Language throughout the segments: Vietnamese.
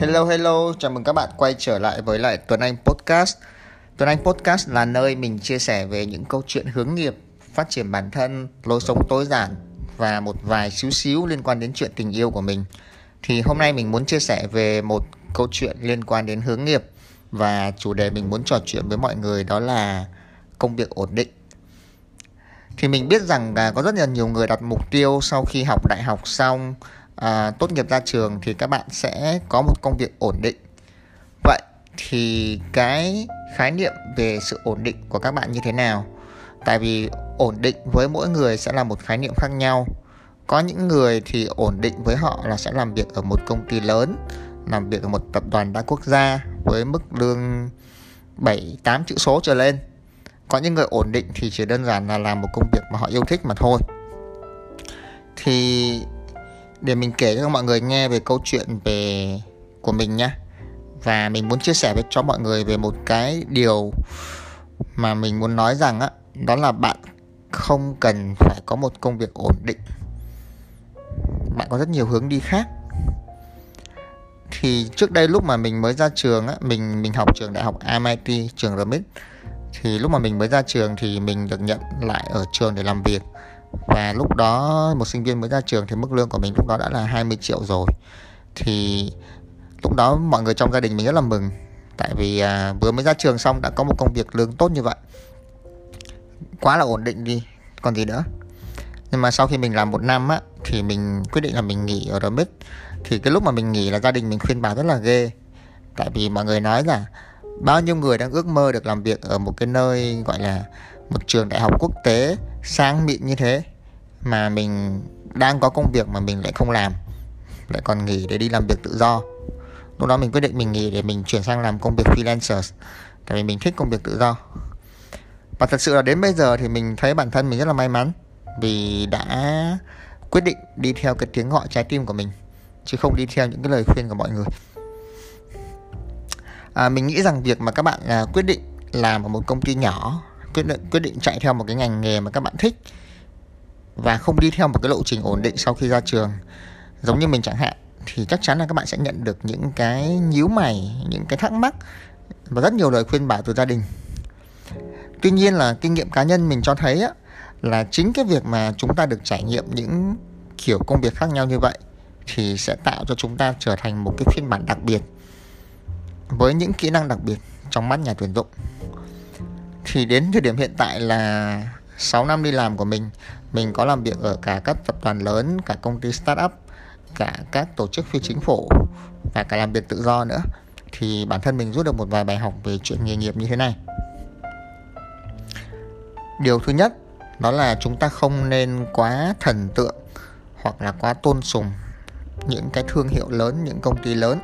Hello hello, chào mừng các bạn quay trở lại với lại Tuấn Anh Podcast. Tuấn Anh Podcast là nơi mình chia sẻ về những câu chuyện hướng nghiệp, phát triển bản thân, lối sống tối giản và một vài xíu xíu liên quan đến chuyện tình yêu của mình. Thì hôm nay mình muốn chia sẻ về một câu chuyện liên quan đến hướng nghiệp và chủ đề mình muốn trò chuyện với mọi người đó là công việc ổn định. Thì mình biết rằng là có rất là nhiều người đặt mục tiêu sau khi học đại học xong à, tốt nghiệp ra trường thì các bạn sẽ có một công việc ổn định vậy thì cái khái niệm về sự ổn định của các bạn như thế nào tại vì ổn định với mỗi người sẽ là một khái niệm khác nhau có những người thì ổn định với họ là sẽ làm việc ở một công ty lớn làm việc ở một tập đoàn đa quốc gia với mức lương 7 8 chữ số trở lên. Có những người ổn định thì chỉ đơn giản là làm một công việc mà họ yêu thích mà thôi. Thì để mình kể cho mọi người nghe về câu chuyện về của mình nhé và mình muốn chia sẻ với, cho mọi người về một cái điều mà mình muốn nói rằng á, đó là bạn không cần phải có một công việc ổn định. Bạn có rất nhiều hướng đi khác. Thì trước đây lúc mà mình mới ra trường á, mình mình học trường đại học MIT trường RMIT thì lúc mà mình mới ra trường thì mình được nhận lại ở trường để làm việc và lúc đó một sinh viên mới ra trường thì mức lương của mình lúc đó đã là 20 triệu rồi. Thì lúc đó mọi người trong gia đình mình rất là mừng. Tại vì à, vừa mới ra trường xong đã có một công việc lương tốt như vậy. Quá là ổn định đi còn gì nữa. Nhưng mà sau khi mình làm một năm á thì mình quyết định là mình nghỉ ở Remix. Thì cái lúc mà mình nghỉ là gia đình mình khuyên bảo rất là ghê. Tại vì mọi người nói là bao nhiêu người đang ước mơ được làm việc ở một cái nơi gọi là một trường đại học quốc tế sang mịn như thế mà mình đang có công việc mà mình lại không làm lại còn nghỉ để đi làm việc tự do. Lúc đó mình quyết định mình nghỉ để mình chuyển sang làm công việc freelancer tại vì mình thích công việc tự do. Và thật sự là đến bây giờ thì mình thấy bản thân mình rất là may mắn vì đã quyết định đi theo cái tiếng gọi trái tim của mình chứ không đi theo những cái lời khuyên của mọi người. À, mình nghĩ rằng việc mà các bạn à, quyết định làm ở một công ty nhỏ quyết định quyết định chạy theo một cái ngành nghề mà các bạn thích và không đi theo một cái lộ trình ổn định sau khi ra trường. Giống như mình chẳng hạn thì chắc chắn là các bạn sẽ nhận được những cái nhíu mày những cái thắc mắc và rất nhiều lời khuyên bảo từ gia đình. Tuy nhiên là kinh nghiệm cá nhân mình cho thấy á, là chính cái việc mà chúng ta được trải nghiệm những kiểu công việc khác nhau như vậy thì sẽ tạo cho chúng ta trở thành một cái phiên bản đặc biệt với những kỹ năng đặc biệt trong mắt nhà tuyển dụng thì đến thời điểm hiện tại là 6 năm đi làm của mình mình có làm việc ở cả các tập đoàn lớn, cả công ty startup, cả các tổ chức phi chính phủ và cả làm việc tự do nữa. Thì bản thân mình rút được một vài bài học về chuyện nghề nghiệp như thế này. Điều thứ nhất, đó là chúng ta không nên quá thần tượng hoặc là quá tôn sùng những cái thương hiệu lớn, những công ty lớn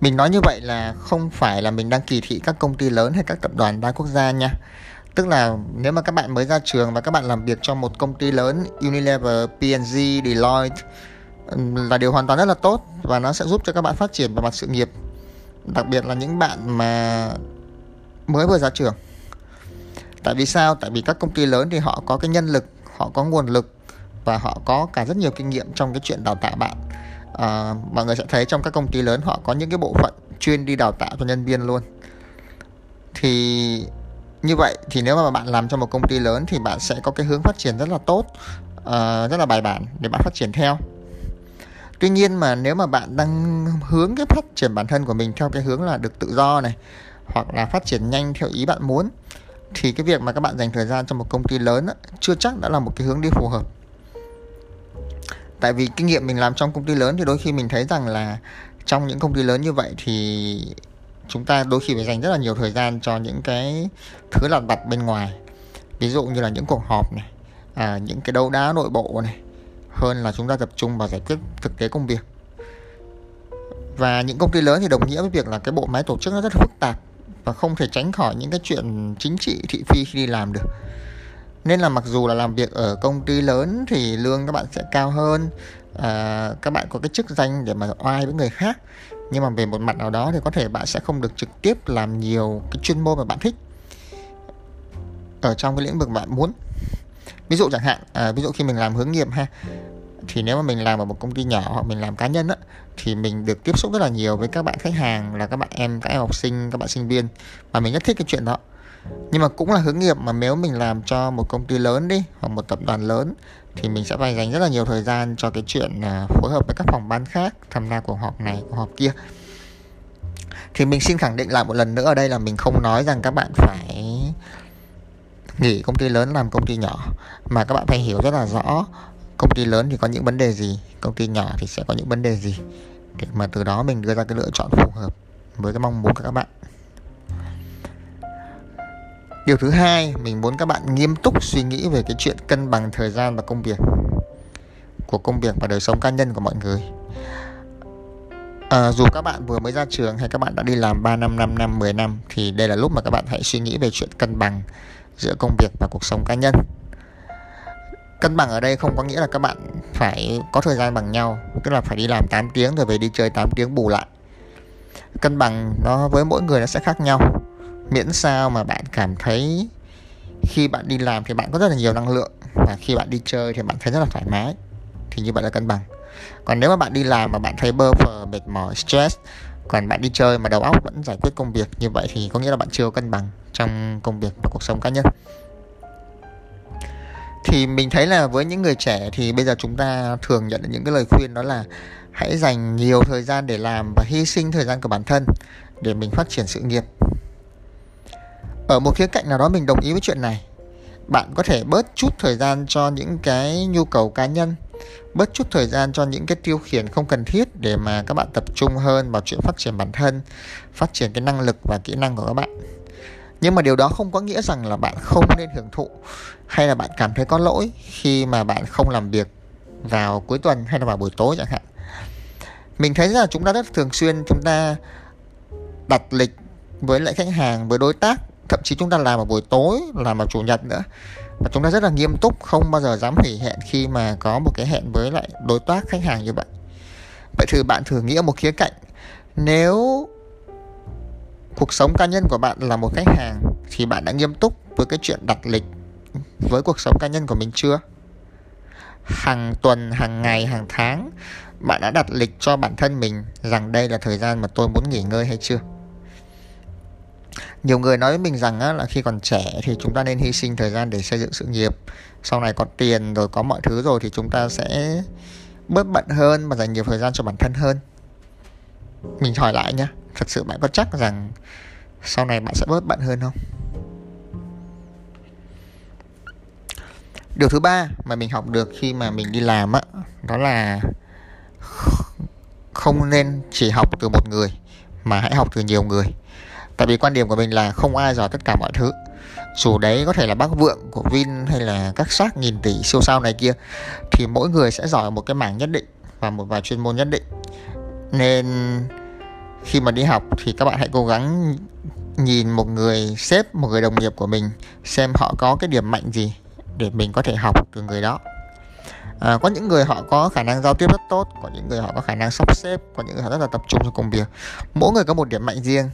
mình nói như vậy là không phải là mình đang kỳ thị các công ty lớn hay các tập đoàn đa quốc gia nha. Tức là nếu mà các bạn mới ra trường và các bạn làm việc cho một công ty lớn Unilever, P&G, Deloitte là điều hoàn toàn rất là tốt và nó sẽ giúp cho các bạn phát triển về mặt sự nghiệp. Đặc biệt là những bạn mà mới vừa ra trường. Tại vì sao? Tại vì các công ty lớn thì họ có cái nhân lực họ có nguồn lực và họ có cả rất nhiều kinh nghiệm trong cái chuyện đào tạo bạn à, mọi người sẽ thấy trong các công ty lớn họ có những cái bộ phận chuyên đi đào tạo cho nhân viên luôn. Thì như vậy thì nếu mà bạn làm cho một công ty lớn thì bạn sẽ có cái hướng phát triển rất là tốt uh, rất là bài bản để bạn phát triển theo. Tuy nhiên mà nếu mà bạn đang hướng cái phát triển bản thân của mình theo cái hướng là được tự do này hoặc là phát triển nhanh theo ý bạn muốn thì cái việc mà các bạn dành thời gian cho một công ty lớn á, chưa chắc đã là một cái hướng đi phù hợp tại vì kinh nghiệm mình làm trong công ty lớn thì đôi khi mình thấy rằng là trong những công ty lớn như vậy thì chúng ta đôi khi phải dành rất là nhiều thời gian cho những cái thứ lặt vặt bên ngoài. Ví dụ như là những cuộc họp này à, những cái đấu đá nội bộ này hơn là chúng ta tập trung vào giải quyết thực tế công việc. Và những công ty lớn thì đồng nghĩa với việc là cái bộ máy tổ chức nó rất phức tạp và không thể tránh khỏi những cái chuyện chính trị thị phi khi đi làm được nên là mặc dù là làm việc ở công ty lớn thì lương các bạn sẽ cao hơn. À, các bạn có cái chức danh để mà oai với người khác. Nhưng mà về một mặt nào đó thì có thể bạn sẽ không được trực tiếp làm nhiều cái chuyên môn mà bạn thích ở trong cái lĩnh vực bạn muốn. Ví dụ chẳng hạn à, ví dụ khi mình làm hướng nghiệp ha thì nếu mà mình làm ở một công ty nhỏ hoặc mình làm cá nhân á thì mình được tiếp xúc rất là nhiều với các bạn khách hàng là các bạn em các em học sinh các bạn sinh viên và mình rất thích cái chuyện đó nhưng mà cũng là hướng nghiệp mà nếu mình làm cho một công ty lớn đi, hoặc một tập đoàn lớn, thì mình sẽ phải dành rất là nhiều thời gian cho cái chuyện à, phối hợp với các phòng ban khác tham gia cuộc họp này, cuộc họp kia. Thì mình xin khẳng định lại một lần nữa ở đây là mình không nói rằng các bạn phải nghỉ công ty lớn làm công ty nhỏ, mà các bạn phải hiểu rất là rõ công ty lớn thì có những vấn đề gì, công ty nhỏ thì sẽ có những vấn đề gì, để mà từ đó mình đưa ra cái lựa chọn phù hợp với cái mong muốn của các bạn điều thứ hai mình muốn các bạn nghiêm túc suy nghĩ về cái chuyện cân bằng thời gian và công việc của công việc và đời sống cá nhân của mọi người. À, dù các bạn vừa mới ra trường hay các bạn đã đi làm 3 năm 5 năm 10 năm thì đây là lúc mà các bạn hãy suy nghĩ về chuyện cân bằng giữa công việc và cuộc sống cá nhân. Cân bằng ở đây không có nghĩa là các bạn phải có thời gian bằng nhau tức là phải đi làm 8 tiếng rồi về đi chơi 8 tiếng bù lại. Cân bằng nó với mỗi người nó sẽ khác nhau miễn sao mà bạn cảm thấy khi bạn đi làm thì bạn có rất là nhiều năng lượng và khi bạn đi chơi thì bạn thấy rất là thoải mái, thì như vậy là cân bằng. Còn nếu mà bạn đi làm mà bạn thấy bơ phờ mệt mỏi, stress, còn bạn đi chơi mà đầu óc vẫn giải quyết công việc như vậy thì có nghĩa là bạn chưa cân bằng trong công việc và cuộc sống cá nhân. Thì mình thấy là với những người trẻ thì bây giờ chúng ta thường nhận được những cái lời khuyên đó là hãy dành nhiều thời gian để làm và hy sinh thời gian của bản thân để mình phát triển sự nghiệp ở một khía cạnh nào đó mình đồng ý với chuyện này, bạn có thể bớt chút thời gian cho những cái nhu cầu cá nhân, bớt chút thời gian cho những cái tiêu khiển không cần thiết để mà các bạn tập trung hơn vào chuyện phát triển bản thân, phát triển cái năng lực và kỹ năng của các bạn. Nhưng mà điều đó không có nghĩa rằng là bạn không nên hưởng thụ, hay là bạn cảm thấy có lỗi khi mà bạn không làm việc vào cuối tuần hay là vào buổi tối chẳng hạn. Mình thấy là chúng ta rất thường xuyên chúng ta đặt lịch với lại khách hàng, với đối tác thậm chí chúng ta làm vào buổi tối, làm vào chủ nhật nữa. Và chúng ta rất là nghiêm túc, không bao giờ dám hủy hẹn khi mà có một cái hẹn với lại đối tác khách hàng như vậy. Vậy thì bạn thử nghĩ ở một khía cạnh. Nếu cuộc sống cá nhân của bạn là một khách hàng thì bạn đã nghiêm túc với cái chuyện đặt lịch với cuộc sống cá nhân của mình chưa? Hàng tuần, hàng ngày, hàng tháng bạn đã đặt lịch cho bản thân mình rằng đây là thời gian mà tôi muốn nghỉ ngơi hay chưa? Nhiều người nói với mình rằng á, là khi còn trẻ thì chúng ta nên hy sinh thời gian để xây dựng sự nghiệp. Sau này có tiền rồi có mọi thứ rồi thì chúng ta sẽ bớt bận hơn và dành nhiều thời gian cho bản thân hơn. Mình hỏi lại nhé thật sự bạn có chắc rằng sau này bạn sẽ bớt bận hơn không? Điều thứ ba mà mình học được khi mà mình đi làm á đó là không nên chỉ học từ một người mà hãy học từ nhiều người tại vì quan điểm của mình là không ai giỏi tất cả mọi thứ. Dù đấy có thể là bác vượng của Vin hay là các xác nghìn tỷ siêu sao này kia thì mỗi người sẽ giỏi một cái mảng nhất định và một vài chuyên môn nhất định. Nên khi mà đi học thì các bạn hãy cố gắng nhìn một người sếp một người đồng nghiệp của mình xem họ có cái điểm mạnh gì để mình có thể học từ người đó. À, có những người họ có khả năng giao tiếp rất tốt có những người họ có khả năng sắp xếp có những người họ rất là tập trung cho công việc. Mỗi người có một điểm mạnh riêng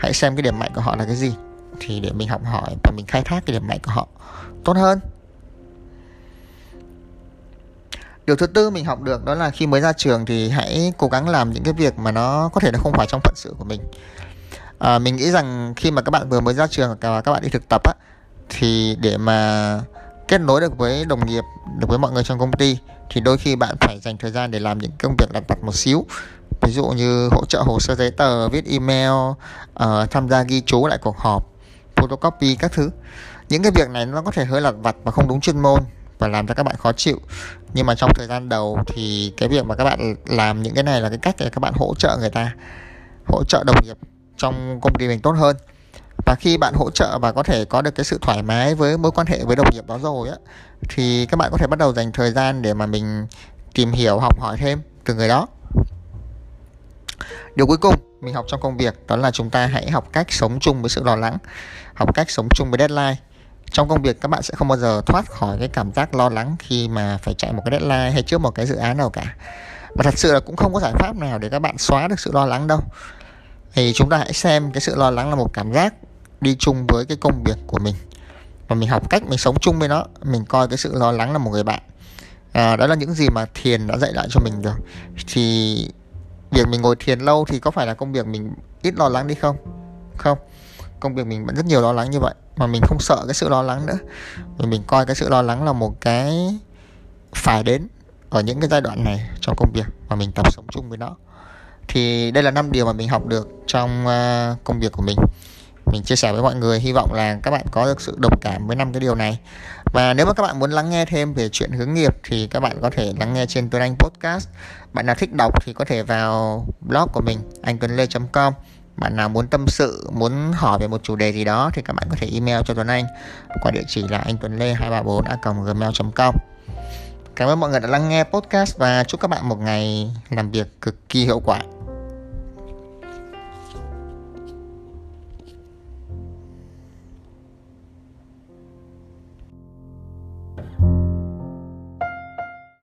hãy xem cái điểm mạnh của họ là cái gì. Thì để mình học hỏi và mình khai thác cái điểm mạnh của họ tốt hơn. Điều thứ tư mình học được đó là khi mới ra trường thì hãy cố gắng làm những cái việc mà nó có thể là không phải trong phận sự của mình. À, mình nghĩ rằng khi mà các bạn vừa mới ra trường và các bạn đi thực tập á thì để mà kết nối được với đồng nghiệp được với mọi người trong công ty thì đôi khi bạn phải dành thời gian để làm những công việc lặt vặt một xíu. Ví dụ như hỗ trợ hồ sơ giấy tờ viết email uh, tham gia ghi chú lại cuộc họp photocopy các thứ. Những cái việc này nó có thể hơi lặt vặt và không đúng chuyên môn và làm cho các bạn khó chịu. Nhưng mà trong thời gian đầu thì cái việc mà các bạn làm những cái này là cái cách để các bạn hỗ trợ người ta hỗ trợ đồng nghiệp trong công ty mình tốt hơn và khi bạn hỗ trợ và có thể có được cái sự thoải mái với mối quan hệ với đồng nghiệp đó rồi á, thì các bạn có thể bắt đầu dành thời gian để mà mình tìm hiểu, học hỏi thêm từ người đó. Điều cuối cùng mình học trong công việc đó là chúng ta hãy học cách sống chung với sự lo lắng, học cách sống chung với deadline. Trong công việc các bạn sẽ không bao giờ thoát khỏi cái cảm giác lo lắng khi mà phải chạy một cái deadline hay trước một cái dự án nào cả. Và thật sự là cũng không có giải pháp nào để các bạn xóa được sự lo lắng đâu. Thì chúng ta hãy xem cái sự lo lắng là một cảm giác đi chung với cái công việc của mình. Và mình học cách mình sống chung với nó mình coi cái sự lo lắng là một người bạn. À, đó là những gì mà thiền đã dạy lại cho mình được thì việc mình ngồi thiền lâu thì có phải là công việc mình ít lo lắng đi không? Không. Công việc mình vẫn rất nhiều lo lắng như vậy mà mình không sợ cái sự lo lắng nữa. Vì mình coi cái sự lo lắng là một cái phải đến ở những cái giai đoạn này trong công việc mà mình tập sống chung với nó. Thì đây là năm điều mà mình học được trong à, công việc của mình mình chia sẻ với mọi người, hy vọng là các bạn có được sự đồng cảm với năm cái điều này. Và nếu mà các bạn muốn lắng nghe thêm về chuyện hướng nghiệp thì các bạn có thể lắng nghe trên Tuấn Anh Podcast. Bạn nào thích đọc thì có thể vào blog của mình anh tuấn lê com. Bạn nào muốn tâm sự, muốn hỏi về một chủ đề gì đó thì các bạn có thể email cho Tuấn Anh qua địa chỉ là anh tuấn lê 234 a gmail.com Cảm ơn mọi người đã lắng nghe podcast và chúc các bạn một ngày làm việc cực kỳ hiệu quả.